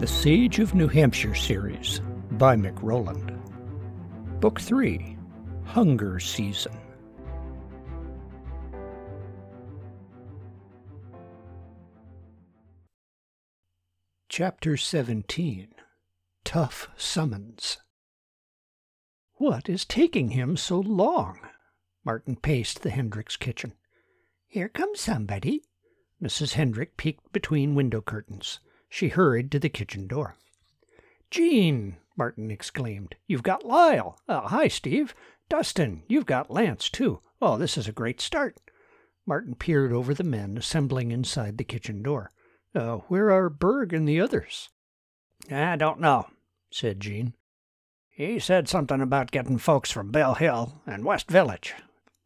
The Siege of New Hampshire series by Mic Roland. Book 3 Hunger Season. Chapter 17 Tough Summons. What is taking him so long? Martin paced the Hendricks kitchen. Here comes somebody. Mrs. Hendrick peeked between window curtains. She hurried to the kitchen door. Jean, Martin exclaimed, you've got Lyle. Uh, hi, Steve. Dustin, you've got Lance, too. Oh, this is a great start. Martin peered over the men assembling inside the kitchen door. Uh, where are Berg and the others? I don't know, said Jean. He said something about getting folks from Bell Hill and West Village,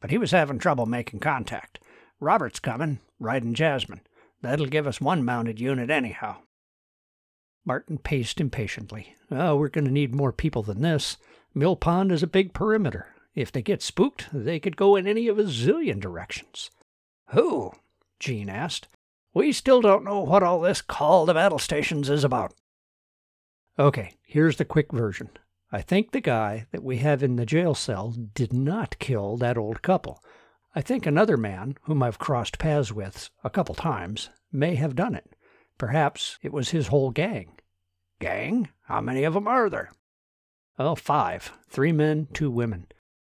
but he was having trouble making contact. Robert's coming, riding Jasmine. That'll give us one mounted unit anyhow. Martin paced impatiently. Oh, we're going to need more people than this. Mill Pond is a big perimeter. If they get spooked, they could go in any of a zillion directions. Who? Jean asked. We still don't know what all this call to battle stations is about. Okay, here's the quick version. I think the guy that we have in the jail cell did not kill that old couple. I think another man, whom I've crossed paths with a couple times, may have done it. Perhaps it was his whole gang. Gang? How many of 'em are there? Oh, five. Three men, two women.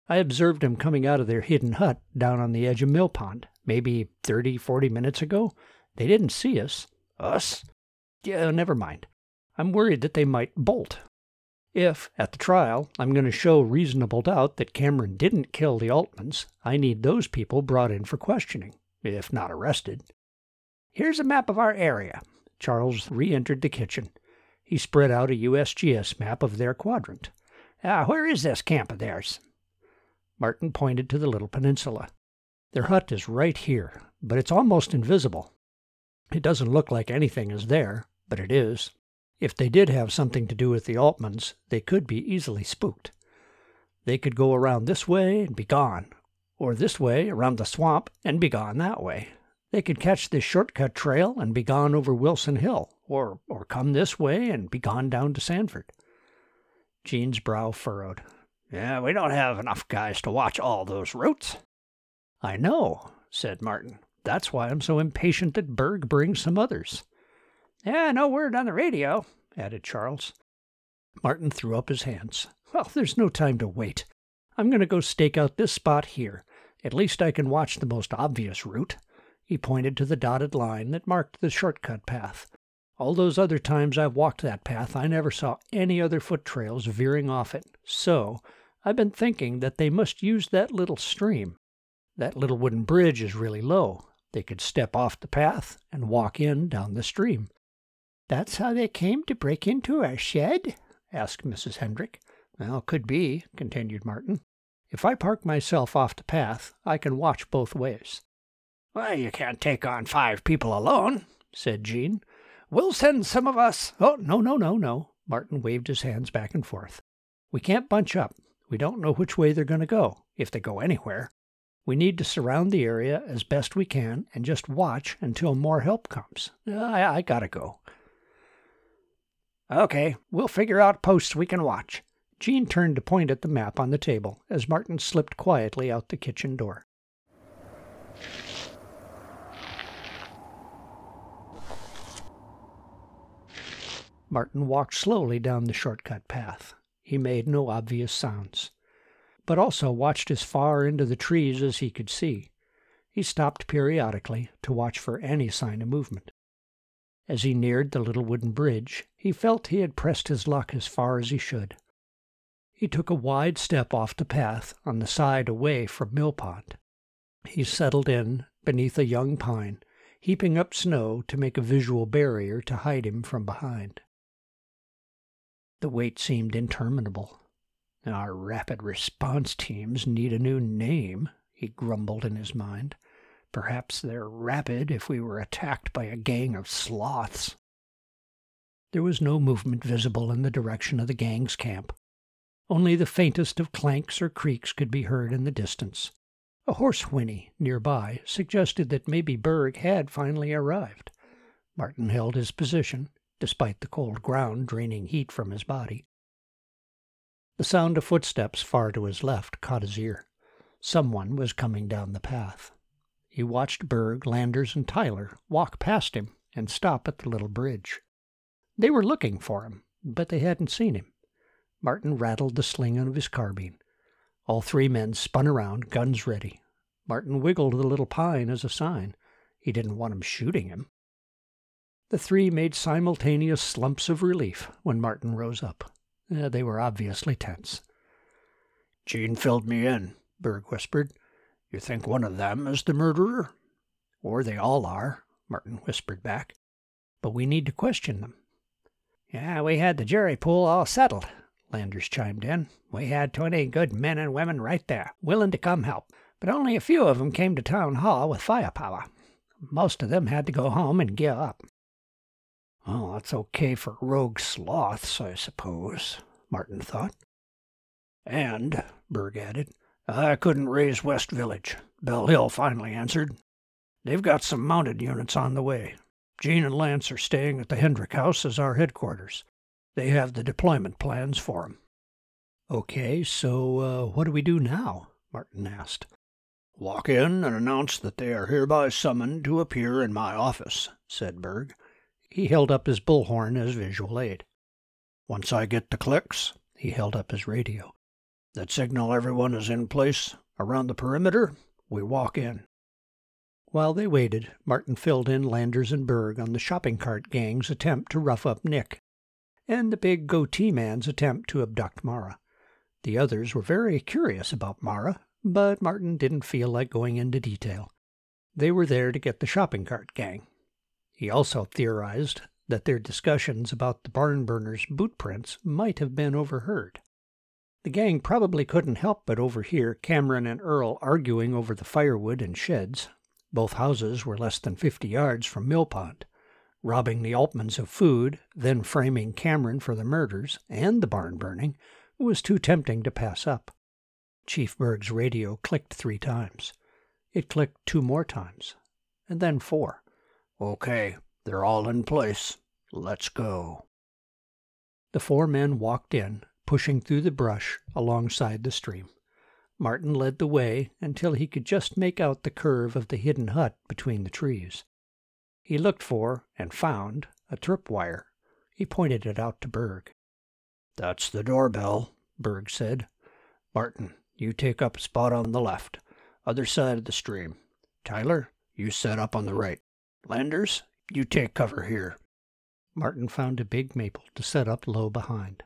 I observed 'em coming out of their hidden hut down on the edge of Mill Pond, maybe thirty, forty minutes ago. They didn't see us. Us? Yeah, never mind. I'm worried that they might bolt. If, at the trial, I'm going to show reasonable doubt that Cameron didn't kill the Altmans, I need those people brought in for questioning, if not arrested. Here's a map of our area. Charles re entered the kitchen. He spread out a USGS map of their quadrant. Ah, where is this camp of theirs? Martin pointed to the little peninsula. Their hut is right here, but it's almost invisible. It doesn't look like anything is there, but it is. If they did have something to do with the Altmans, they could be easily spooked. They could go around this way and be gone, or this way around the swamp and be gone that way. They could catch this shortcut trail and be gone over Wilson Hill, or, or come this way and be gone down to Sanford. Jean's brow furrowed. Yeah, we don't have enough guys to watch all those routes. I know, said Martin. That's why I'm so impatient that Berg brings some others. Yeah, no word on the radio, added Charles. Martin threw up his hands. Well, there's no time to wait. I'm going to go stake out this spot here. At least I can watch the most obvious route. He pointed to the dotted line that marked the shortcut path. All those other times I've walked that path, I never saw any other foot trails veering off it. So, I've been thinking that they must use that little stream. That little wooden bridge is really low. They could step off the path and walk in down the stream. That's how they came to break into our shed? asked Mrs. Hendrick. Well, could be, continued Martin. If I park myself off the path, I can watch both ways. Well, you can't take on five people alone, said Jean. We'll send some of us. Oh, no, no, no, no. Martin waved his hands back and forth. We can't bunch up. We don't know which way they're going to go, if they go anywhere. We need to surround the area as best we can and just watch until more help comes. I, I gotta go. Okay, we'll figure out posts we can watch. Jean turned to point at the map on the table as Martin slipped quietly out the kitchen door. Martin walked slowly down the shortcut path. He made no obvious sounds, but also watched as far into the trees as he could see. He stopped periodically to watch for any sign of movement. As he neared the little wooden bridge, he felt he had pressed his luck as far as he should. He took a wide step off the path on the side away from Mill Pond. He settled in beneath a young pine, heaping up snow to make a visual barrier to hide him from behind. The wait seemed interminable. Our rapid response teams need a new name, he grumbled in his mind. Perhaps they're rapid if we were attacked by a gang of sloths. There was no movement visible in the direction of the gang's camp. Only the faintest of clanks or creaks could be heard in the distance. A horse whinny nearby suggested that maybe Berg had finally arrived. Martin held his position. Despite the cold ground draining heat from his body. The sound of footsteps far to his left caught his ear. Someone was coming down the path. He watched Berg, Landers, and Tyler walk past him and stop at the little bridge. They were looking for him, but they hadn't seen him. Martin rattled the sling of his carbine. All three men spun around, guns ready. Martin wiggled the little pine as a sign. He didn't want him shooting him. The three made simultaneous slumps of relief when Martin rose up. Uh, they were obviously tense. Gene filled me in, Berg whispered. You think one of them is the murderer? Or they all are, Martin whispered back. But we need to question them. Yeah, we had the jury pool all settled, Landers chimed in. We had twenty good men and women right there, willing to come help, but only a few of them came to town hall with firepower. Most of them had to go home and gear up. Oh, that's okay for rogue sloths, I suppose, Martin thought. And, Berg added, I couldn't raise West Village. Bell Hill finally answered. They've got some mounted units on the way. Gene and Lance are staying at the Hendrick House as our headquarters. They have the deployment plans for 'em. Okay, so uh, what do we do now? Martin asked. Walk in and announce that they are hereby summoned to appear in my office, said Berg. He held up his bullhorn as visual aid. Once I get the clicks, he held up his radio, that signal everyone is in place around the perimeter, we walk in. While they waited, Martin filled in Landers and Berg on the shopping cart gang's attempt to rough up Nick, and the big goatee man's attempt to abduct Mara. The others were very curious about Mara, but Martin didn't feel like going into detail. They were there to get the shopping cart gang. He also theorized that their discussions about the barn burners' boot prints might have been overheard. The gang probably couldn't help but overhear Cameron and Earl arguing over the firewood and sheds. Both houses were less than fifty yards from Millpond. Robbing the Altmans of food, then framing Cameron for the murders and the barn burning, was too tempting to pass up. Chief Berg's radio clicked three times. It clicked two more times, and then four. Okay, they're all in place. Let's go. The four men walked in, pushing through the brush alongside the stream. Martin led the way until he could just make out the curve of the hidden hut between the trees. He looked for, and found, a tripwire. He pointed it out to Berg. That's the doorbell, Berg said. Martin, you take up a spot on the left, other side of the stream. Tyler, you set up on the right. Landers, you take cover here. Martin found a big maple to set up low behind.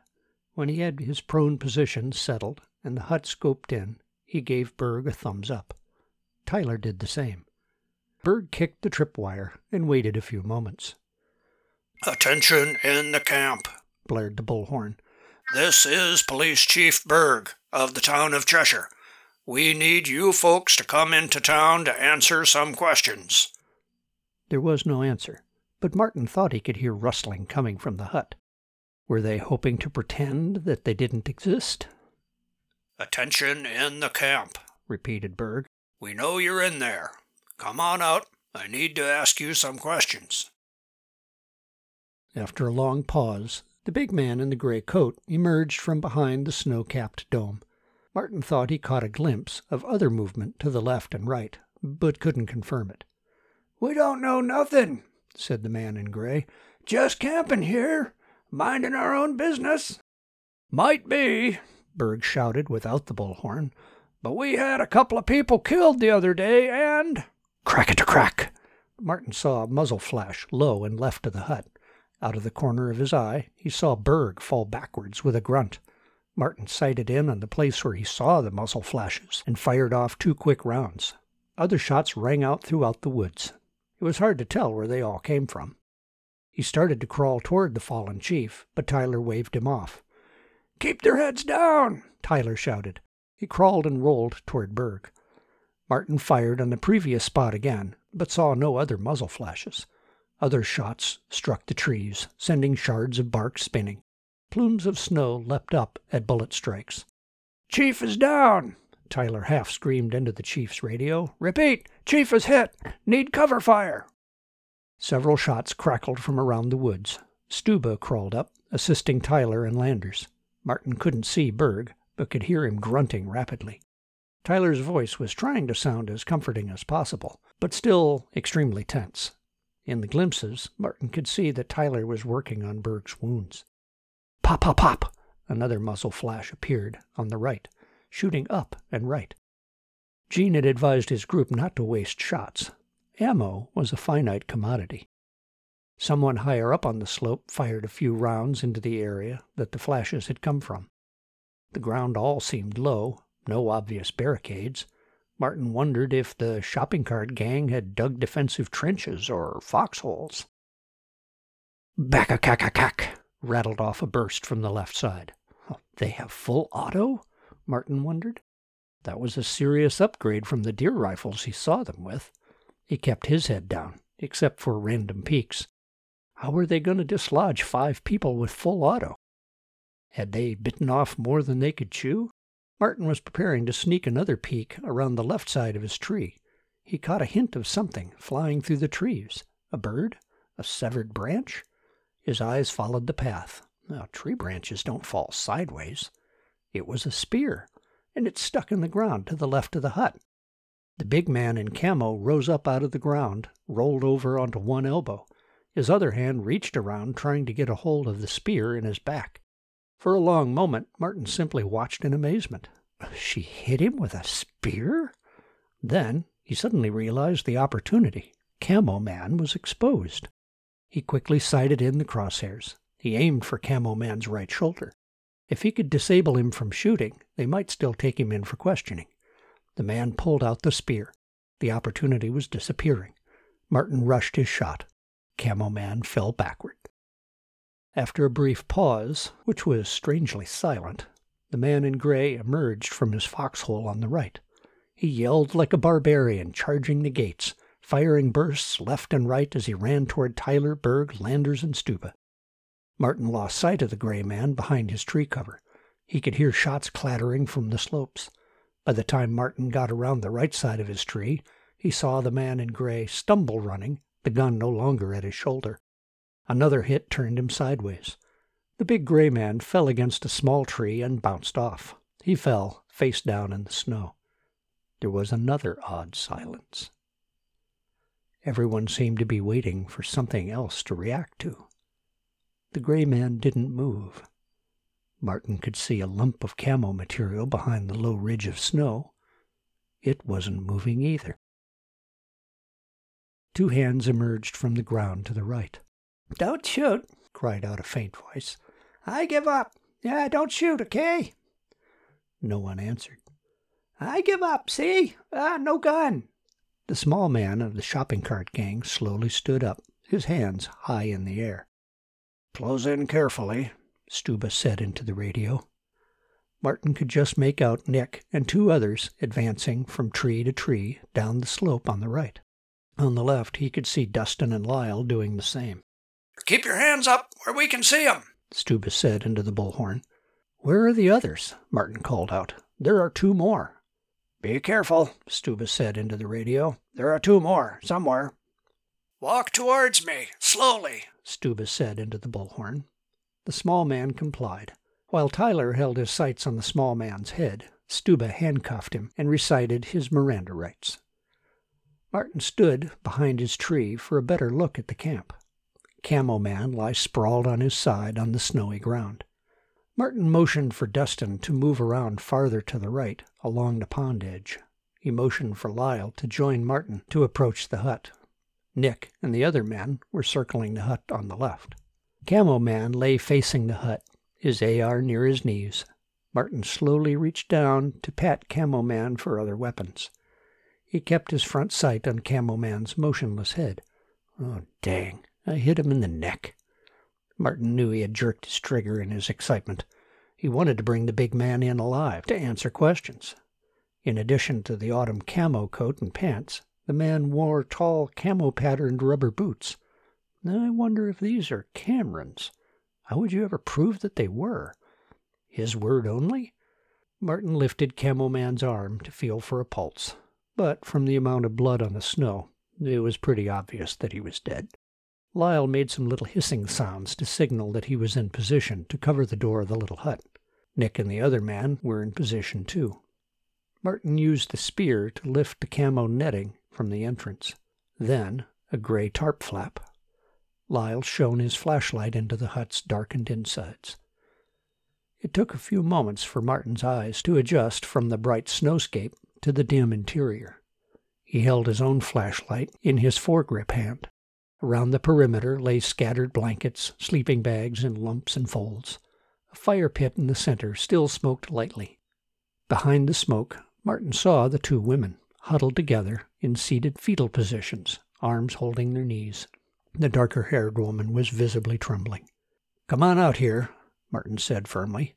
When he had his prone position settled and the hut scoped in, he gave Berg a thumbs up. Tyler did the same. Berg kicked the tripwire and waited a few moments. Attention in the camp, blared the bullhorn. This is Police Chief Berg of the town of Cheshire. We need you folks to come into town to answer some questions. There was no answer, but Martin thought he could hear rustling coming from the hut. Were they hoping to pretend that they didn't exist? Attention in the camp, repeated Berg. We know you're in there. Come on out. I need to ask you some questions. After a long pause, the big man in the gray coat emerged from behind the snow capped dome. Martin thought he caught a glimpse of other movement to the left and right, but couldn't confirm it. We don't know nothing, said the man in gray. Just camping here, minding our own business. Might be, Berg shouted without the bullhorn, but we had a couple of people killed the other day, and. Crack it a crack! Martin saw a muzzle flash low and left of the hut. Out of the corner of his eye, he saw Berg fall backwards with a grunt. Martin sighted in on the place where he saw the muzzle flashes and fired off two quick rounds. Other shots rang out throughout the woods. It was hard to tell where they all came from. He started to crawl toward the fallen chief, but Tyler waved him off. Keep their heads down, Tyler shouted. He crawled and rolled toward Berg. Martin fired on the previous spot again, but saw no other muzzle flashes. Other shots struck the trees, sending shards of bark spinning. Plumes of snow leapt up at bullet strikes. Chief is down, Tyler half screamed into the chief's radio. Repeat, chief is hit. Need cover fire. Several shots crackled from around the woods. Stuba crawled up, assisting Tyler and Landers. Martin couldn't see Berg, but could hear him grunting rapidly. Tyler's voice was trying to sound as comforting as possible, but still extremely tense. In the glimpses, Martin could see that Tyler was working on Berg's wounds. Pop, pop, pop! Another muzzle flash appeared on the right, shooting up and right. Gene had advised his group not to waste shots. Ammo was a finite commodity. Someone higher up on the slope fired a few rounds into the area that the flashes had come from. The ground all seemed low, no obvious barricades. Martin wondered if the shopping cart gang had dug defensive trenches or foxholes. Back a cack a cack rattled off a burst from the left side. They have full auto? Martin wondered. That was a serious upgrade from the deer rifles he saw them with. He kept his head down, except for random peeks. How were they going to dislodge five people with full auto? Had they bitten off more than they could chew? Martin was preparing to sneak another peek around the left side of his tree. He caught a hint of something flying through the trees. A bird? A severed branch? His eyes followed the path. Now, tree branches don't fall sideways. It was a spear, and it stuck in the ground to the left of the hut. The big man in camo rose up out of the ground, rolled over onto one elbow. His other hand reached around, trying to get a hold of the spear in his back. For a long moment, Martin simply watched in amazement. She hit him with a spear? Then he suddenly realized the opportunity. Camo Man was exposed. He quickly sighted in the crosshairs. He aimed for Camo Man's right shoulder. If he could disable him from shooting, they might still take him in for questioning. The man pulled out the spear. The opportunity was disappearing. Martin rushed his shot. Camo Man fell backward. After a brief pause, which was strangely silent, the man in gray emerged from his foxhole on the right. He yelled like a barbarian charging the gates, firing bursts left and right as he ran toward Tyler, Berg, Landers, and Stuba. Martin lost sight of the gray man behind his tree cover. He could hear shots clattering from the slopes. By the time Martin got around the right side of his tree, he saw the man in gray stumble running, the gun no longer at his shoulder. Another hit turned him sideways. The big gray man fell against a small tree and bounced off. He fell, face down in the snow. There was another odd silence. Everyone seemed to be waiting for something else to react to. The gray man didn't move. Martin could see a lump of camo material behind the low ridge of snow. It wasn't moving either. Two hands emerged from the ground to the right. Don't shoot, cried out a faint voice. I give up. Yeah, don't shoot, okay? No one answered. I give up, see? Ah, no gun. The small man of the shopping cart gang slowly stood up, his hands high in the air. Close in carefully, Stuba said into the radio. Martin could just make out Nick and two others advancing from tree to tree down the slope on the right. On the left, he could see Dustin and Lyle doing the same. Keep your hands up where we can see 'em, Stuba said into the bullhorn. Where are the others? Martin called out. There are two more. Be careful, Stuba said into the radio. There are two more, somewhere. Walk towards me, slowly, Stuba said into the bullhorn. The small man complied. While Tyler held his sights on the small man's head, Stuba handcuffed him and recited his Miranda rights. Martin stood behind his tree for a better look at the camp. Camo Man lay sprawled on his side on the snowy ground. Martin motioned for Dustin to move around farther to the right, along the pond edge. He motioned for Lyle to join Martin to approach the hut. Nick and the other men were circling the hut on the left. Camo Man lay facing the hut, his AR near his knees. Martin slowly reached down to pat Camo Man for other weapons. He kept his front sight on Camo Man's motionless head. Oh, dang. I hit him in the neck. Martin knew he had jerked his trigger in his excitement. He wanted to bring the big man in alive to answer questions. In addition to the autumn camo coat and pants, the man wore tall camo patterned rubber boots. I wonder if these are Cameron's. How would you ever prove that they were? His word only? Martin lifted Camo Man's arm to feel for a pulse, but from the amount of blood on the snow, it was pretty obvious that he was dead. Lyle made some little hissing sounds to signal that he was in position to cover the door of the little hut. Nick and the other man were in position too. Martin used the spear to lift the camo netting from the entrance. Then a gray tarp flap. Lyle shone his flashlight into the hut's darkened insides. It took a few moments for Martin's eyes to adjust from the bright snowscape to the dim interior. He held his own flashlight in his foregrip hand. Around the perimeter lay scattered blankets, sleeping bags in lumps and folds. A fire pit in the center still smoked lightly. Behind the smoke, Martin saw the two women, huddled together in seated fetal positions, arms holding their knees. The darker haired woman was visibly trembling. Come on out here, Martin said firmly.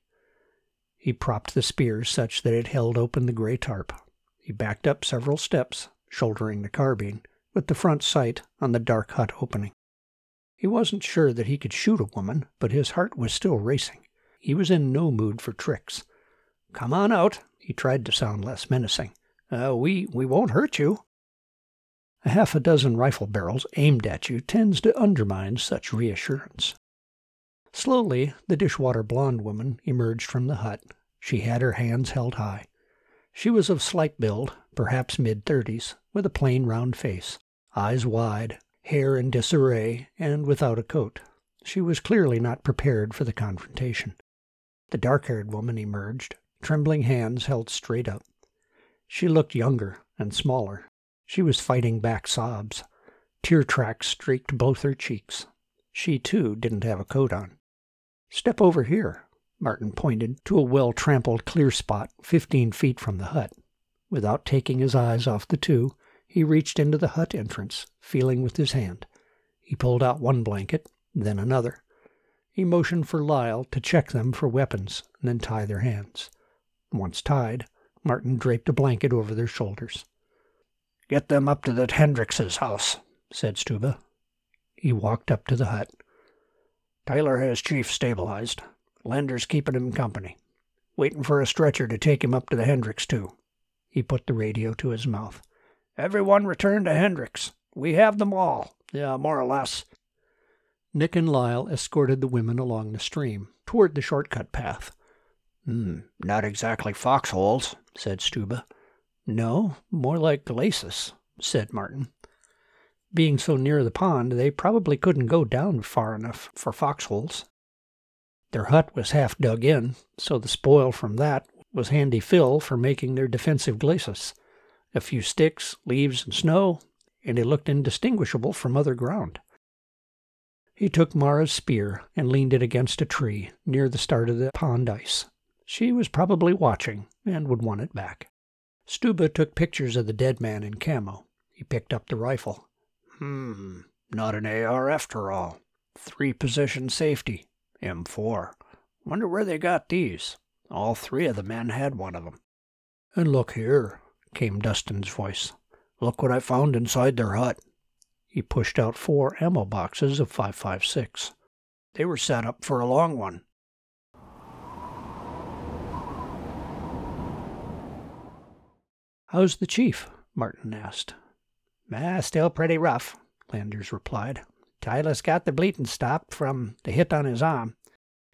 He propped the spear such that it held open the gray tarp. He backed up several steps, shouldering the carbine, with the front sight on the dark hut opening. He wasn't sure that he could shoot a woman, but his heart was still racing. He was in no mood for tricks. Come on out, he tried to sound less menacing. Uh, we, we won't hurt you. A half a dozen rifle barrels aimed at you tends to undermine such reassurance. Slowly, the dishwater blonde woman emerged from the hut. She had her hands held high. She was of slight build, perhaps mid thirties, with a plain round face, eyes wide, hair in disarray, and without a coat. She was clearly not prepared for the confrontation. The dark haired woman emerged, trembling hands held straight up. She looked younger and smaller. She was fighting back sobs. Tear tracks streaked both her cheeks. She, too, didn't have a coat on. Step over here. Martin pointed to a well trampled clear spot fifteen feet from the hut. Without taking his eyes off the two, he reached into the hut entrance, feeling with his hand. He pulled out one blanket, then another. He motioned for Lyle to check them for weapons and then tie their hands. Once tied, Martin draped a blanket over their shoulders. Get them up to the Hendrickses' house, said Stuba. He walked up to the hut. Tyler has Chief stabilized. Lander's keeping him company. Waiting for a stretcher to take him up to the Hendricks, too. He put the radio to his mouth. Everyone return to Hendricks. We have them all. Yeah, more or less. Nick and Lyle escorted the women along the stream, toward the shortcut path. Hmm, not exactly foxholes, said Stuba. No, more like glacis, said Martin. Being so near the pond, they probably couldn't go down far enough for foxholes. Their hut was half dug in, so the spoil from that was handy fill for making their defensive glacis. A few sticks, leaves, and snow, and it looked indistinguishable from other ground. He took Mara's spear and leaned it against a tree near the start of the pond ice. She was probably watching and would want it back. Stuba took pictures of the dead man in camo. He picked up the rifle. Hmm, not an AR after all. Three position safety. M4. Wonder where they got these. All three of the men had one of them. And look here, came Dustin's voice. Look what I found inside their hut. He pushed out four ammo boxes of 5.56. They were set up for a long one. How's the chief? Martin asked. Ah, still pretty rough, Landers replied. Tyler's got the bleeding stopped from the hit on his arm.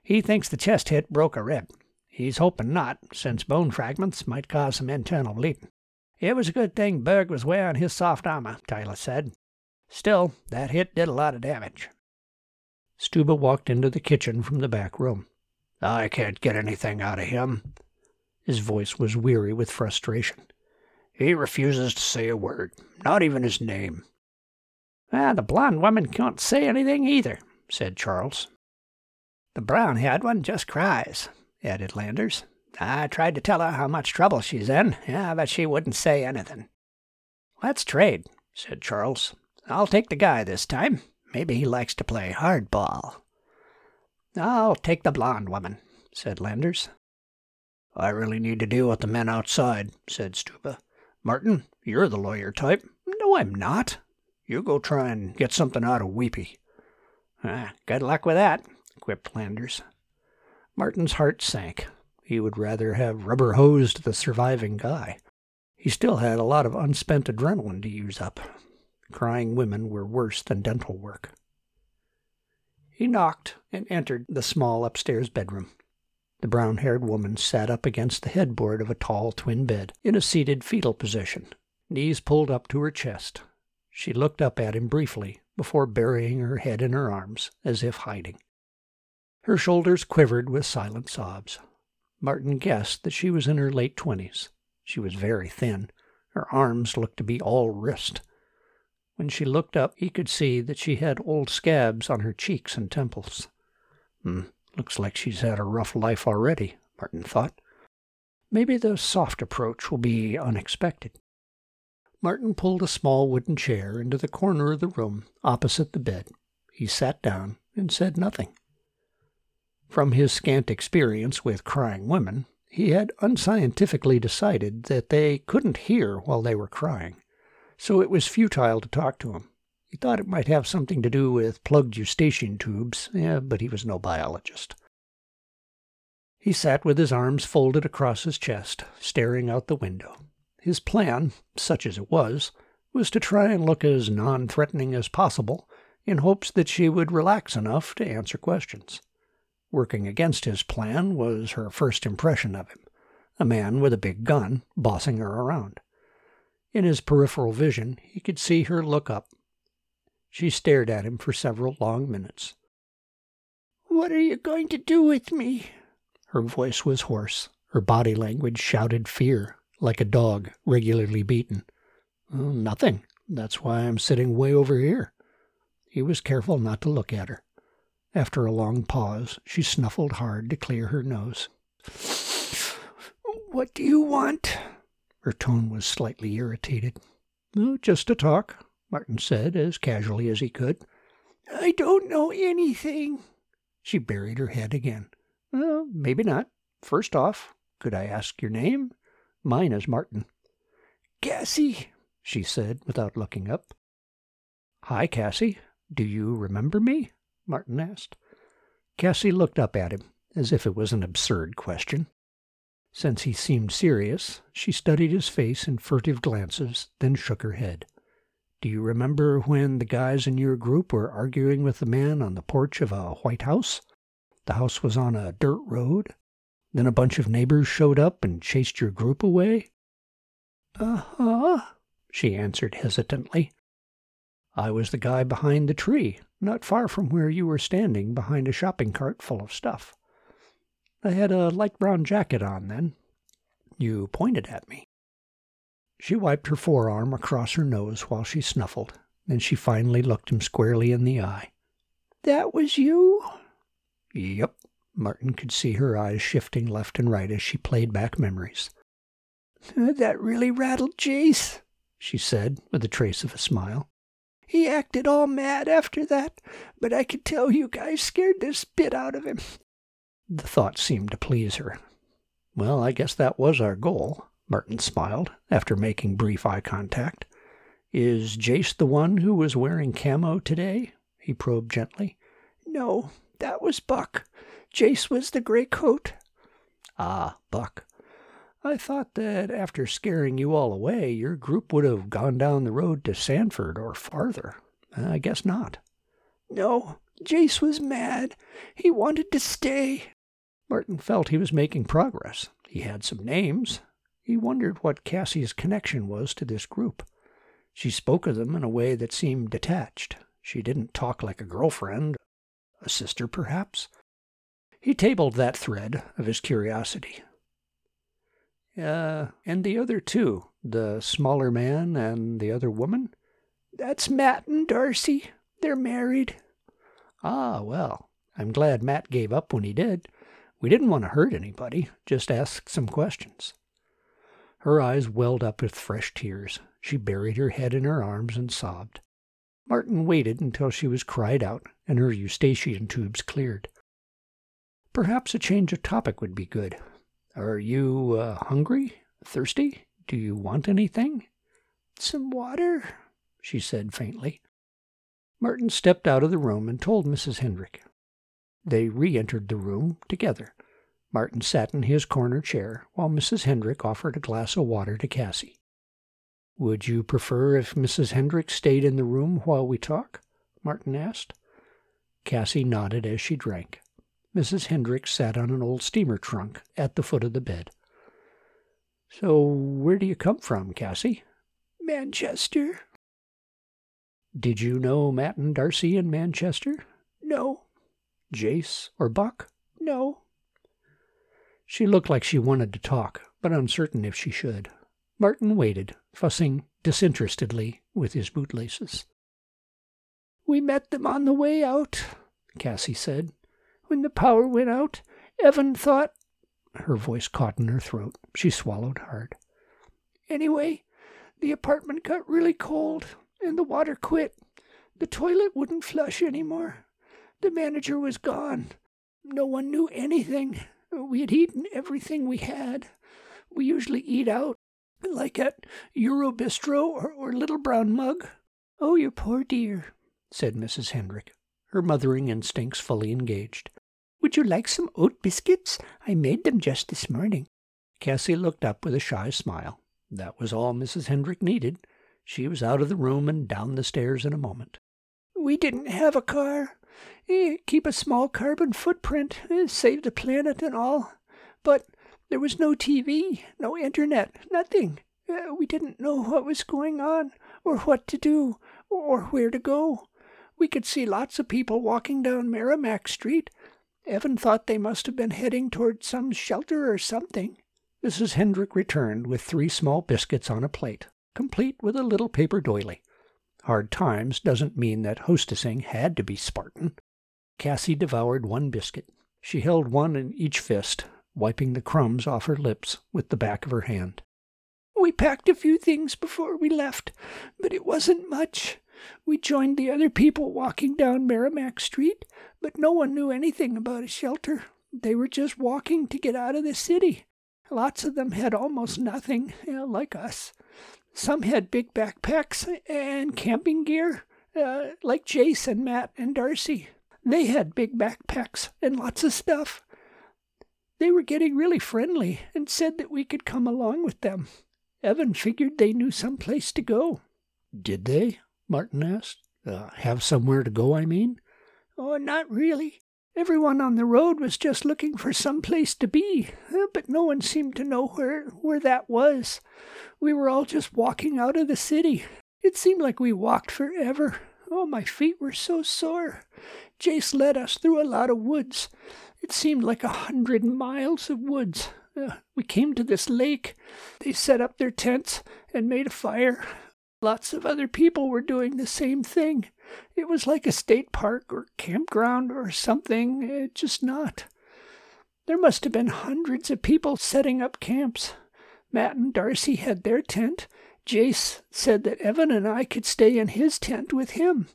He thinks the chest hit broke a rib. He's hoping not, since bone fragments might cause some internal bleeding. It was a good thing Berg was wearing his soft armor, Tyler said. Still, that hit did a lot of damage. Stuba walked into the kitchen from the back room. I can't get anything out of him. His voice was weary with frustration. He refuses to say a word, not even his name. Ah, the blonde woman can't say anything either, said Charles. The brown haired one just cries, added Landers. I tried to tell her how much trouble she's in, yeah, but she wouldn't say anything. Let's trade, said Charles. I'll take the guy this time. Maybe he likes to play hardball. I'll take the blonde woman, said Landers. I really need to deal with the men outside, said Stuba. Martin, you're the lawyer type. No, I'm not. You go try and get something out of Weepy. Ah, good luck with that, quipped Landers. Martin's heart sank. He would rather have rubber hosed the surviving guy. He still had a lot of unspent adrenaline to use up. Crying women were worse than dental work. He knocked and entered the small upstairs bedroom. The brown haired woman sat up against the headboard of a tall twin bed, in a seated fetal position, knees pulled up to her chest. She looked up at him briefly before burying her head in her arms, as if hiding. Her shoulders quivered with silent sobs. Martin guessed that she was in her late twenties. She was very thin. Her arms looked to be all wrist. When she looked up, he could see that she had old scabs on her cheeks and temples. Hmm, Looks like she's had a rough life already, Martin thought. Maybe the soft approach will be unexpected. Martin pulled a small wooden chair into the corner of the room opposite the bed. He sat down and said nothing. From his scant experience with crying women, he had unscientifically decided that they couldn't hear while they were crying, so it was futile to talk to them. He thought it might have something to do with plugged eustachian tubes, yeah, but he was no biologist. He sat with his arms folded across his chest, staring out the window. His plan, such as it was, was to try and look as non threatening as possible in hopes that she would relax enough to answer questions. Working against his plan was her first impression of him a man with a big gun bossing her around. In his peripheral vision, he could see her look up she stared at him for several long minutes. What are you going to do with me? Her voice was hoarse. Her body language shouted fear, like a dog regularly beaten. Nothing. That's why I'm sitting way over here. He was careful not to look at her. After a long pause, she snuffled hard to clear her nose. What do you want? Her tone was slightly irritated. Just to talk. Martin said as casually as he could. I don't know anything. She buried her head again. Well, maybe not. First off, could I ask your name? Mine is Martin. Cassie, she said without looking up. Hi, Cassie. Do you remember me? Martin asked. Cassie looked up at him as if it was an absurd question. Since he seemed serious, she studied his face in furtive glances, then shook her head. Do you remember when the guys in your group were arguing with the man on the porch of a white house? The house was on a dirt road. Then a bunch of neighbors showed up and chased your group away? Uh huh, she answered hesitantly. I was the guy behind the tree, not far from where you were standing behind a shopping cart full of stuff. I had a light brown jacket on then. You pointed at me. She wiped her forearm across her nose while she snuffled. Then she finally looked him squarely in the eye. That was you? Yep. Martin could see her eyes shifting left and right as she played back memories. That really rattled Jace, she said, with a trace of a smile. He acted all mad after that, but I could tell you guys scared the spit out of him. The thought seemed to please her. Well, I guess that was our goal. Martin smiled, after making brief eye contact. Is Jace the one who was wearing camo today? He probed gently. No, that was Buck. Jace was the gray coat. Ah, Buck. I thought that after scaring you all away, your group would have gone down the road to Sanford or farther. I guess not. No, Jace was mad. He wanted to stay. Martin felt he was making progress. He had some names, he wondered what Cassie's connection was to this group. She spoke of them in a way that seemed detached. She didn't talk like a girlfriend, a sister, perhaps. He tabled that thread of his curiosity. Uh, and the other two, the smaller man and the other woman? That's Matt and Darcy. They're married. Ah, well, I'm glad Matt gave up when he did. We didn't want to hurt anybody, just ask some questions. Her eyes welled up with fresh tears. She buried her head in her arms and sobbed. Martin waited until she was cried out and her eustachian tubes cleared. Perhaps a change of topic would be good. Are you uh, hungry? Thirsty? Do you want anything? Some water, she said faintly. Martin stepped out of the room and told Mrs. Hendrick. They re entered the room together. Martin sat in his corner chair while Mrs. Hendrick offered a glass of water to Cassie. Would you prefer if Mrs. Hendrick stayed in the room while we talk? Martin asked. Cassie nodded as she drank. Mrs. Hendricks sat on an old steamer trunk at the foot of the bed. So, where do you come from, Cassie? Manchester. Did you know Matt and Darcy in Manchester? No. Jace or Buck? No. She looked like she wanted to talk, but uncertain if she should. Martin waited, fussing disinterestedly with his bootlaces. We met them on the way out, Cassie said. When the power went out, Evan thought. Her voice caught in her throat. She swallowed hard. Anyway, the apartment got really cold, and the water quit. The toilet wouldn't flush anymore. The manager was gone. No one knew anything. We had eaten everything we had. We usually eat out, like at Eurobistro or, or Little Brown Mug. Oh, you poor dear, said Mrs. Hendrick, her mothering instincts fully engaged. Would you like some oat biscuits? I made them just this morning. Cassie looked up with a shy smile. That was all Mrs. Hendrick needed. She was out of the room and down the stairs in a moment. We didn't have a car. Eh, keep a small carbon footprint, eh, save the planet and all. But there was no TV, no internet, nothing. Eh, we didn't know what was going on, or what to do, or where to go. We could see lots of people walking down Merrimack Street, Evan thought they must have been heading toward some shelter or something. Mrs. Hendrick returned with three small biscuits on a plate, complete with a little paper doily. Hard times doesn't mean that hostessing had to be Spartan. Cassie devoured one biscuit. She held one in each fist, wiping the crumbs off her lips with the back of her hand. We packed a few things before we left, but it wasn't much. We joined the other people walking down Merrimack Street, but no one knew anything about a shelter. They were just walking to get out of the city. Lots of them had almost nothing, know, like us. Some had big backpacks and camping gear, uh, like Jason, Matt, and Darcy. They had big backpacks and lots of stuff. They were getting really friendly and said that we could come along with them. Evan figured they knew some place to go. Did they? Martin asked. Uh, have somewhere to go, I mean? Oh, not really. Everyone on the road was just looking for some place to be, uh, but no one seemed to know where, where that was. We were all just walking out of the city. It seemed like we walked forever. Oh, my feet were so sore. Jace led us through a lot of woods. It seemed like a hundred miles of woods. Uh, we came to this lake. They set up their tents and made a fire. Lots of other people were doing the same thing. It was like a state park or campground or something, it eh, just not. There must have been hundreds of people setting up camps. Matt and Darcy had their tent. Jace said that Evan and I could stay in his tent with him.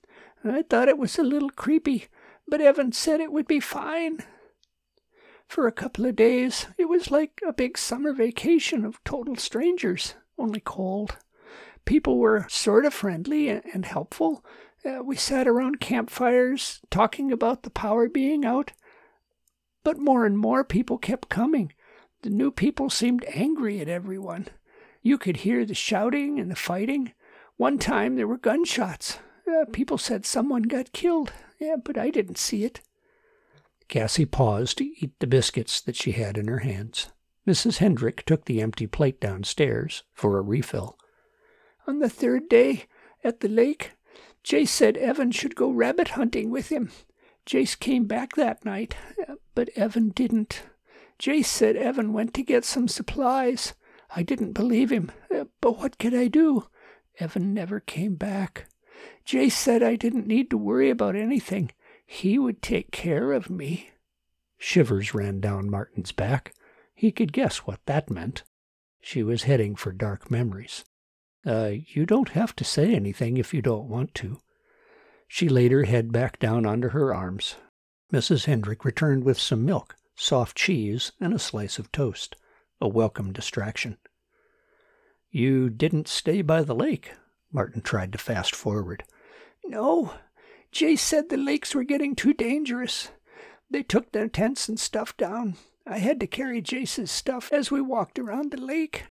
I thought it was a little creepy, but Evan said it would be fine. For a couple of days, it was like a big summer vacation of total strangers, only cold. People were sort of friendly and helpful. Uh, we sat around campfires talking about the power being out. But more and more people kept coming. The new people seemed angry at everyone. You could hear the shouting and the fighting. One time there were gunshots. Uh, people said someone got killed, yeah, but I didn't see it. Cassie paused to eat the biscuits that she had in her hands. Mrs. Hendrick took the empty plate downstairs for a refill. On the third day, at the lake, Jace said Evan should go rabbit hunting with him. Jace came back that night, but Evan didn't. Jace said Evan went to get some supplies. I didn't believe him, but what could I do? Evan never came back. Jace said I didn't need to worry about anything. He would take care of me. Shivers ran down Martin's back. He could guess what that meant. She was heading for dark memories. Uh, you don't have to say anything if you don't want to. She laid her head back down onto her arms. Mrs. Hendrick returned with some milk, soft cheese, and a slice of toast, a welcome distraction. You didn't stay by the lake, Martin tried to fast forward. No, Jay said the lakes were getting too dangerous. They took their tents and stuff down. I had to carry Jace's stuff as we walked around the lake.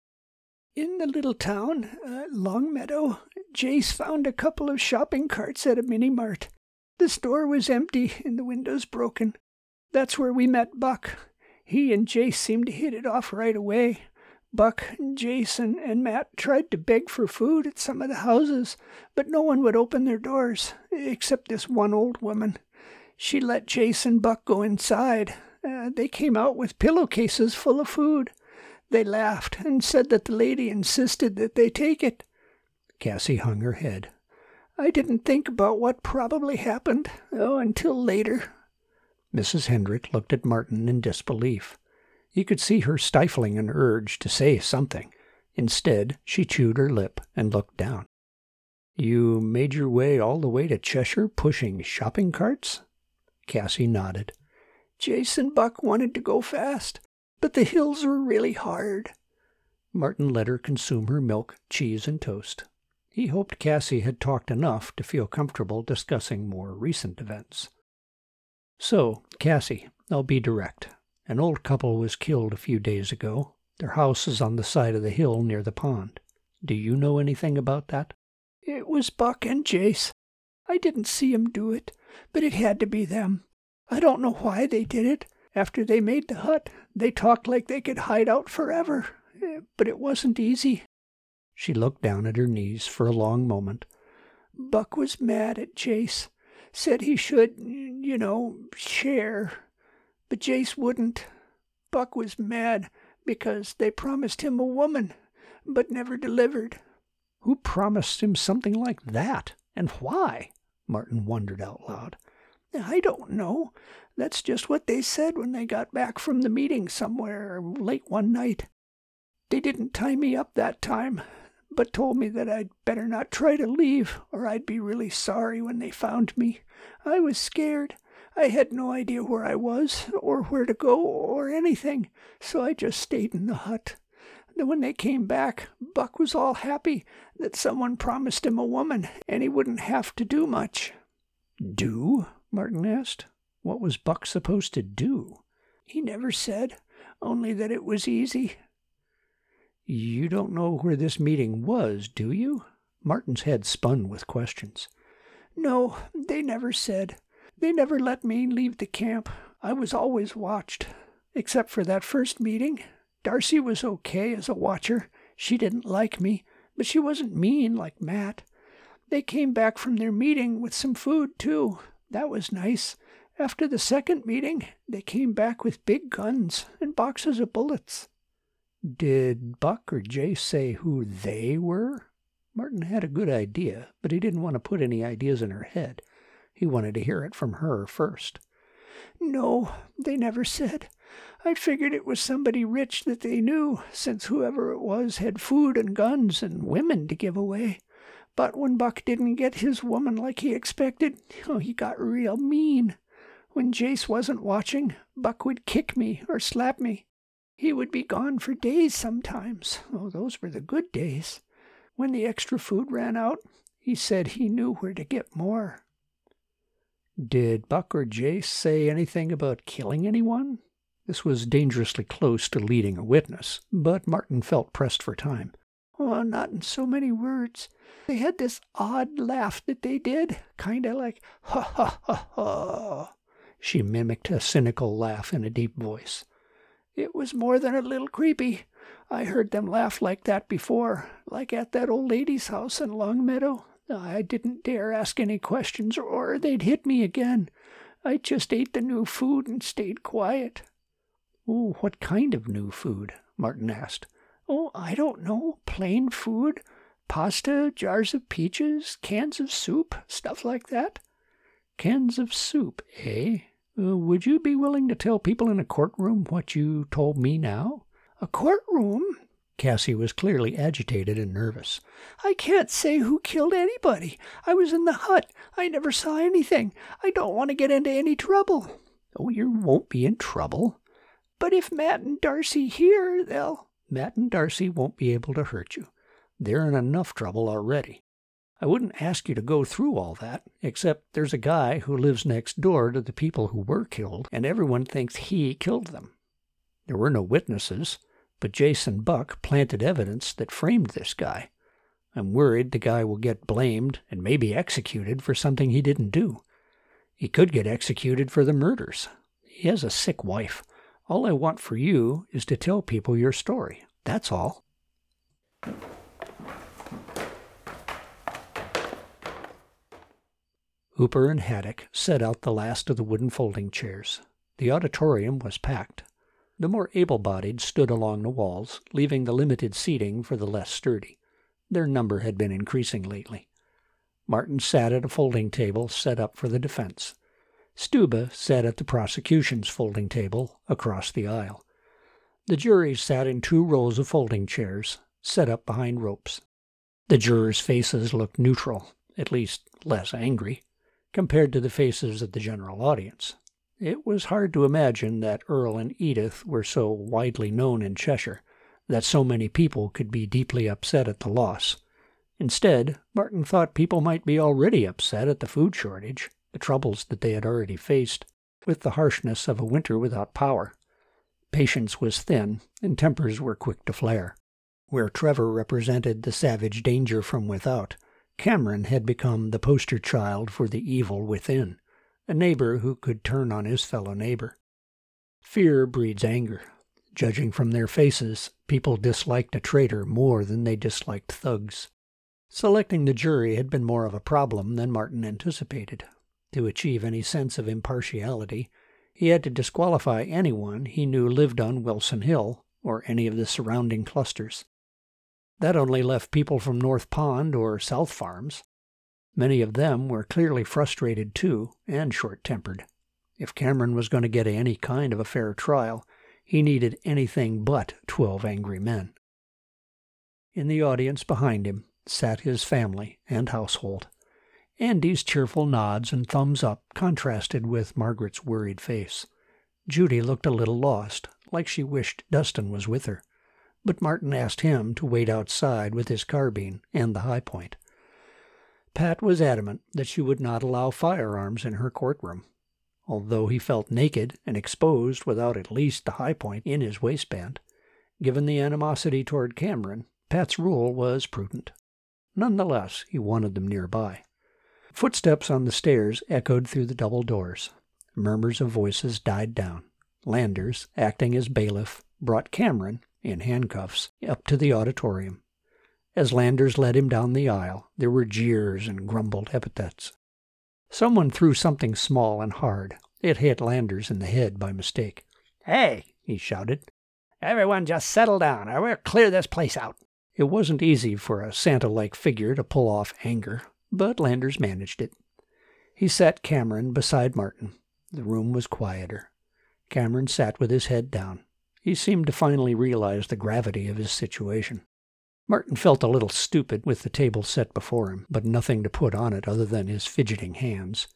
In the little town, uh, Longmeadow, Jace found a couple of shopping carts at a mini mart. The store was empty and the windows broken. That's where we met Buck. He and Jace seemed to hit it off right away. Buck Jason and Matt tried to beg for food at some of the houses, but no one would open their doors, except this one old woman. She let Jason and Buck go inside. Uh, they came out with pillowcases full of food. They laughed and said that the lady insisted that they take it. Cassie hung her head. I didn't think about what probably happened, oh, until later. Mrs. Hendrick looked at Martin in disbelief. He could see her stifling an urge to say something. Instead, she chewed her lip and looked down. You made your way all the way to Cheshire pushing shopping carts? Cassie nodded. Jason Buck wanted to go fast, but the hills were really hard. Martin let her consume her milk, cheese, and toast. He hoped Cassie had talked enough to feel comfortable discussing more recent events. So, Cassie, I'll be direct. An old couple was killed a few days ago. Their house is on the side of the hill near the pond. Do you know anything about that? It was Buck and Jace. I didn't see 'em do it, but it had to be them. I don't know why they did it. After they made the hut, they talked like they could hide out forever. But it wasn't easy. She looked down at her knees for a long moment. Buck was mad at Jace. Said he should, you know, share. But Jace wouldn't. Buck was mad because they promised him a woman, but never delivered. Who promised him something like that, and why? Martin wondered out loud. I don't know. That's just what they said when they got back from the meeting somewhere late one night. They didn't tie me up that time, but told me that I'd better not try to leave, or I'd be really sorry when they found me. I was scared. I had no idea where I was, or where to go, or anything, so I just stayed in the hut. Then when they came back, Buck was all happy that someone promised him a woman, and he wouldn't have to do much. Do? Martin asked. What was Buck supposed to do? He never said, only that it was easy. You don't know where this meeting was, do you? Martin's head spun with questions. No, they never said. They never let me leave the camp. I was always watched, except for that first meeting. Darcy was okay as a watcher. She didn't like me, but she wasn't mean like Matt. They came back from their meeting with some food, too. That was nice. After the second meeting, they came back with big guns and boxes of bullets. Did Buck or Jay say who they were? Martin had a good idea, but he didn't want to put any ideas in her head. He wanted to hear it from her first. No, they never said. I figured it was somebody rich that they knew, since whoever it was had food and guns and women to give away. But when Buck didn't get his woman like he expected, oh, he got real mean. When Jace wasn't watching, Buck would kick me or slap me. He would be gone for days sometimes. Oh, those were the good days. When the extra food ran out, he said he knew where to get more. Did Buck or Jace say anything about killing anyone? This was dangerously close to leading a witness, but Martin felt pressed for time. Oh, not in so many words. They had this odd laugh that they did, kind of like ha ha ha ha. She mimicked a cynical laugh in a deep voice. It was more than a little creepy. I heard them laugh like that before, like at that old lady's house in Longmeadow. I didn't dare ask any questions, or they'd hit me again. I just ate the new food and stayed quiet. Oh, what kind of new food? Martin asked. Oh, I don't know. Plain food. Pasta, jars of peaches, cans of soup, stuff like that. Cans of soup, eh? Uh, would you be willing to tell people in a courtroom what you told me now? A courtroom? Cassie was clearly agitated and nervous. I can't say who killed anybody. I was in the hut. I never saw anything. I don't want to get into any trouble. Oh, you won't be in trouble. But if Matt and Darcy hear, they'll. Matt and Darcy won't be able to hurt you. They're in enough trouble already. I wouldn't ask you to go through all that, except there's a guy who lives next door to the people who were killed, and everyone thinks he killed them. There were no witnesses, but Jason Buck planted evidence that framed this guy. I'm worried the guy will get blamed and maybe executed for something he didn't do. He could get executed for the murders. He has a sick wife. All I want for you is to tell people your story. That's all. Hooper and Haddock set out the last of the wooden folding chairs. The auditorium was packed. The more able bodied stood along the walls, leaving the limited seating for the less sturdy. Their number had been increasing lately. Martin sat at a folding table set up for the defense. Stuba sat at the prosecution's folding table across the aisle. The jury sat in two rows of folding chairs, set up behind ropes. The jurors' faces looked neutral, at least less angry, compared to the faces of the general audience. It was hard to imagine that Earl and Edith were so widely known in Cheshire, that so many people could be deeply upset at the loss. Instead, Martin thought people might be already upset at the food shortage, the troubles that they had already faced, with the harshness of a winter without power. Patience was thin, and tempers were quick to flare. Where Trevor represented the savage danger from without, Cameron had become the poster child for the evil within a neighbor who could turn on his fellow neighbor. Fear breeds anger. Judging from their faces, people disliked a traitor more than they disliked thugs. Selecting the jury had been more of a problem than Martin anticipated. To achieve any sense of impartiality, he had to disqualify anyone he knew lived on Wilson Hill or any of the surrounding clusters. That only left people from North Pond or South Farms. Many of them were clearly frustrated too, and short tempered. If Cameron was going to get any kind of a fair trial, he needed anything but twelve angry men. In the audience behind him sat his family and household. Andy's cheerful nods and thumbs up contrasted with Margaret's worried face. Judy looked a little lost, like she wished Dustin was with her. But Martin asked him to wait outside with his carbine and the Hi-Point. Pat was adamant that she would not allow firearms in her courtroom. Although he felt naked and exposed without at least the Hi-Point in his waistband, given the animosity toward Cameron, Pat's rule was prudent. Nonetheless, he wanted them nearby. Footsteps on the stairs echoed through the double doors. Murmurs of voices died down. Landers, acting as bailiff, brought Cameron, in handcuffs, up to the auditorium. As Landers led him down the aisle, there were jeers and grumbled epithets. Someone threw something small and hard. It hit Landers in the head by mistake. Hey, he shouted. Everyone just settle down, or we'll clear this place out. It wasn't easy for a Santa like figure to pull off anger, but Landers managed it. He sat Cameron beside Martin. The room was quieter. Cameron sat with his head down. He seemed to finally realize the gravity of his situation. Martin felt a little stupid with the table set before him, but nothing to put on it other than his fidgeting hands.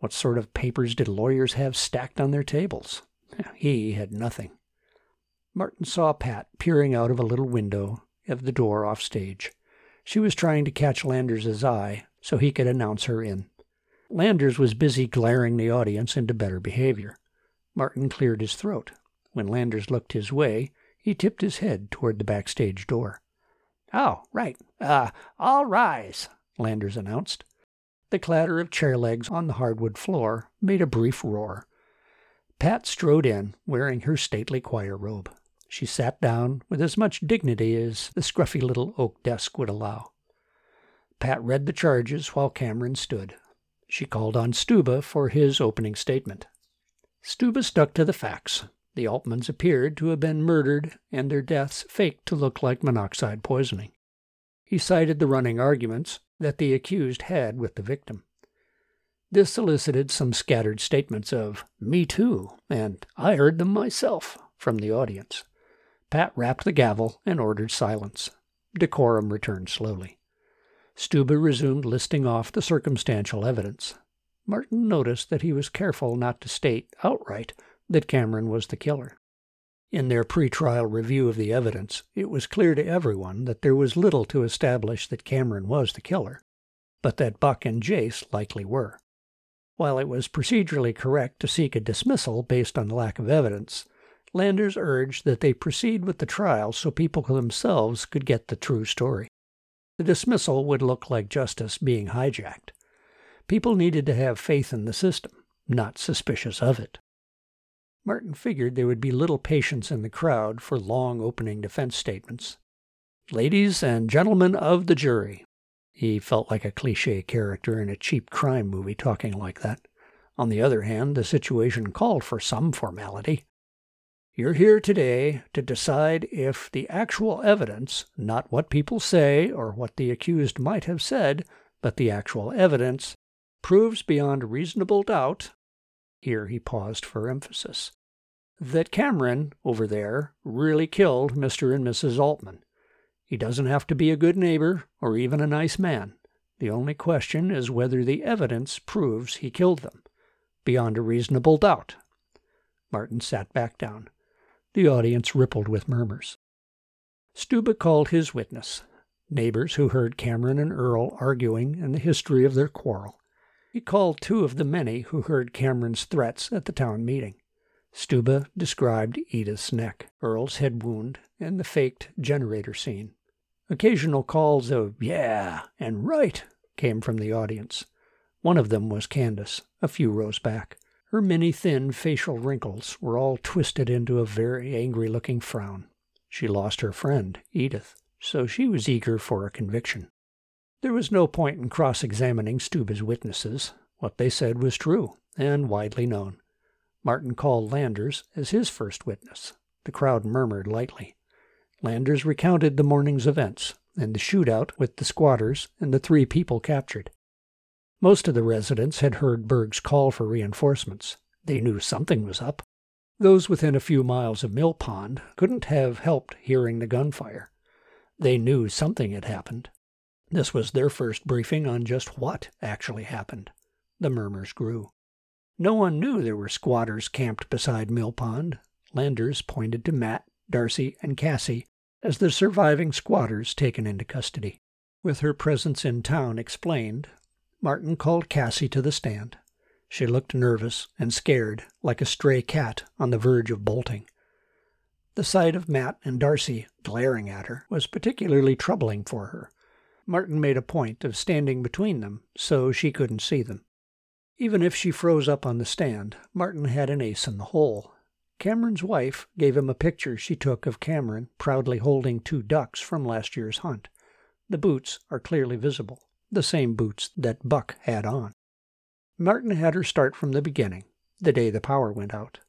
What sort of papers did lawyers have stacked on their tables? He had nothing. Martin saw Pat peering out of a little window of the door off stage. She was trying to catch Landers's eye so he could announce her in. Landers was busy glaring the audience into better behavior. Martin cleared his throat. When Landers looked his way, he tipped his head toward the backstage door. Oh, right. Uh, all rise, Landers announced. The clatter of chair legs on the hardwood floor made a brief roar. Pat strode in, wearing her stately choir robe. She sat down with as much dignity as the scruffy little oak desk would allow. Pat read the charges while Cameron stood. She called on Stuba for his opening statement. Stuba stuck to the facts. The Altmans appeared to have been murdered and their deaths faked to look like monoxide poisoning. He cited the running arguments that the accused had with the victim. This elicited some scattered statements of, Me too, and I heard them myself, from the audience. Pat rapped the gavel and ordered silence. Decorum returned slowly. Stuba resumed listing off the circumstantial evidence. Martin noticed that he was careful not to state outright that Cameron was the killer. In their pretrial review of the evidence, it was clear to everyone that there was little to establish that Cameron was the killer, but that Buck and Jace likely were. While it was procedurally correct to seek a dismissal based on lack of evidence, Landers urged that they proceed with the trial so people themselves could get the true story. The dismissal would look like justice being hijacked. People needed to have faith in the system not suspicious of it. Martin figured there would be little patience in the crowd for long opening defense statements. Ladies and gentlemen of the jury. He felt like a cliche character in a cheap crime movie talking like that. On the other hand, the situation called for some formality. You're here today to decide if the actual evidence, not what people say or what the accused might have said, but the actual evidence, proves beyond reasonable doubt here he paused for emphasis that Cameron, over there, really killed Mr. and Mrs. Altman. He doesn't have to be a good neighbor or even a nice man. The only question is whether the evidence proves he killed them, beyond a reasonable doubt. Martin sat back down. The audience rippled with murmurs. Stuba called his witness, neighbors who heard Cameron and Earl arguing and the history of their quarrel. He called two of the many who heard Cameron's threats at the town meeting. Stuba described Edith's neck, Earl's head wound, and the faked generator scene. Occasional calls of yeah and right came from the audience. One of them was Candace, a few rows back. Her many thin facial wrinkles were all twisted into a very angry looking frown. She lost her friend, Edith, so she was eager for a conviction. There was no point in cross examining Stuba's witnesses. What they said was true and widely known. Martin called Landers as his first witness. The crowd murmured lightly. Landers recounted the morning's events and the shootout with the squatters and the three people captured. Most of the residents had heard Berg's call for reinforcements. They knew something was up. Those within a few miles of Mill Pond couldn't have helped hearing the gunfire. They knew something had happened. This was their first briefing on just what actually happened. The murmurs grew. No one knew there were squatters camped beside Mill Pond. Landers pointed to Matt, Darcy, and Cassie as the surviving squatters taken into custody. With her presence in town explained, Martin called Cassie to the stand. She looked nervous and scared, like a stray cat on the verge of bolting. The sight of Matt and Darcy glaring at her was particularly troubling for her. Martin made a point of standing between them so she couldn't see them. Even if she froze up on the stand, Martin had an ace in the hole. Cameron's wife gave him a picture she took of Cameron proudly holding two ducks from last year's hunt. The boots are clearly visible, the same boots that Buck had on. Martin had her start from the beginning, the day the power went out.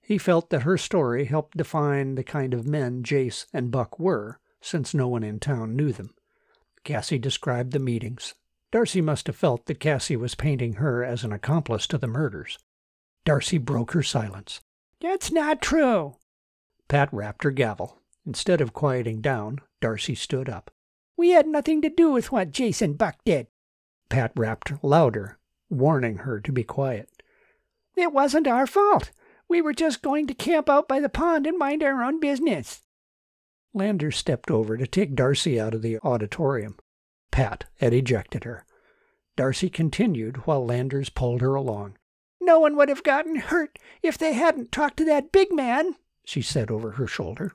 He felt that her story helped define the kind of men Jace and Buck were, since no one in town knew them. Cassie described the meetings, Darcy must have felt that Cassie was painting her as an accomplice to the murders. Darcy broke her silence. That's not true. Pat rapped her gavel. Instead of quieting down, Darcy stood up. We had nothing to do with what Jason Buck did. Pat rapped louder, warning her to be quiet. It wasn't our fault. We were just going to camp out by the pond and mind our own business. Landers stepped over to take Darcy out of the auditorium. Pat had ejected her. Darcy continued while Landers pulled her along. No one would have gotten hurt if they hadn't talked to that big man, she said over her shoulder.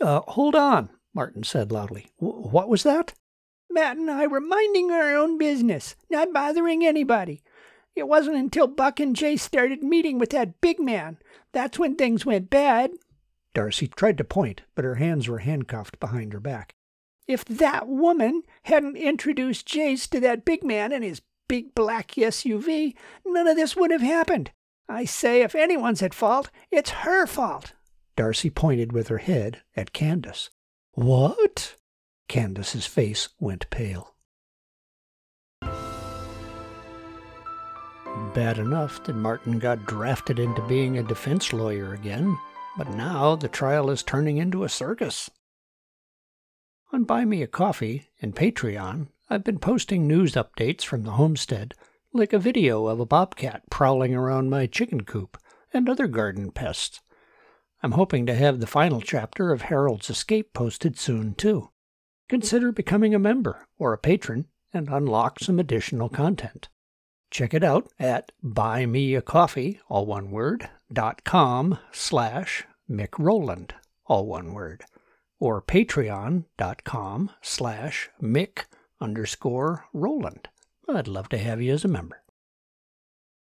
Uh, hold on, Martin said loudly. what was that? Matt and I were minding our own business, not bothering anybody. It wasn't until Buck and Jay started meeting with that big man. That's when things went bad. Darcy tried to point, but her hands were handcuffed behind her back. If that woman hadn't introduced Jace to that big man in his big black SUV, none of this would have happened. I say if anyone's at fault, it's her fault. Darcy pointed with her head at Candace. What? Candace's face went pale. Bad enough that Martin got drafted into being a defense lawyer again, but now the trial is turning into a circus. On Buy Me a Coffee and Patreon, I've been posting news updates from the homestead, like a video of a bobcat prowling around my chicken coop and other garden pests. I'm hoping to have the final chapter of Harold's Escape posted soon, too. Consider becoming a member or a patron and unlock some additional content. Check it out at buymeacoffee, all one word, dot com slash Mic Roland, all one word or patreon.com slash Mic underscore roland. I'd love to have you as a member.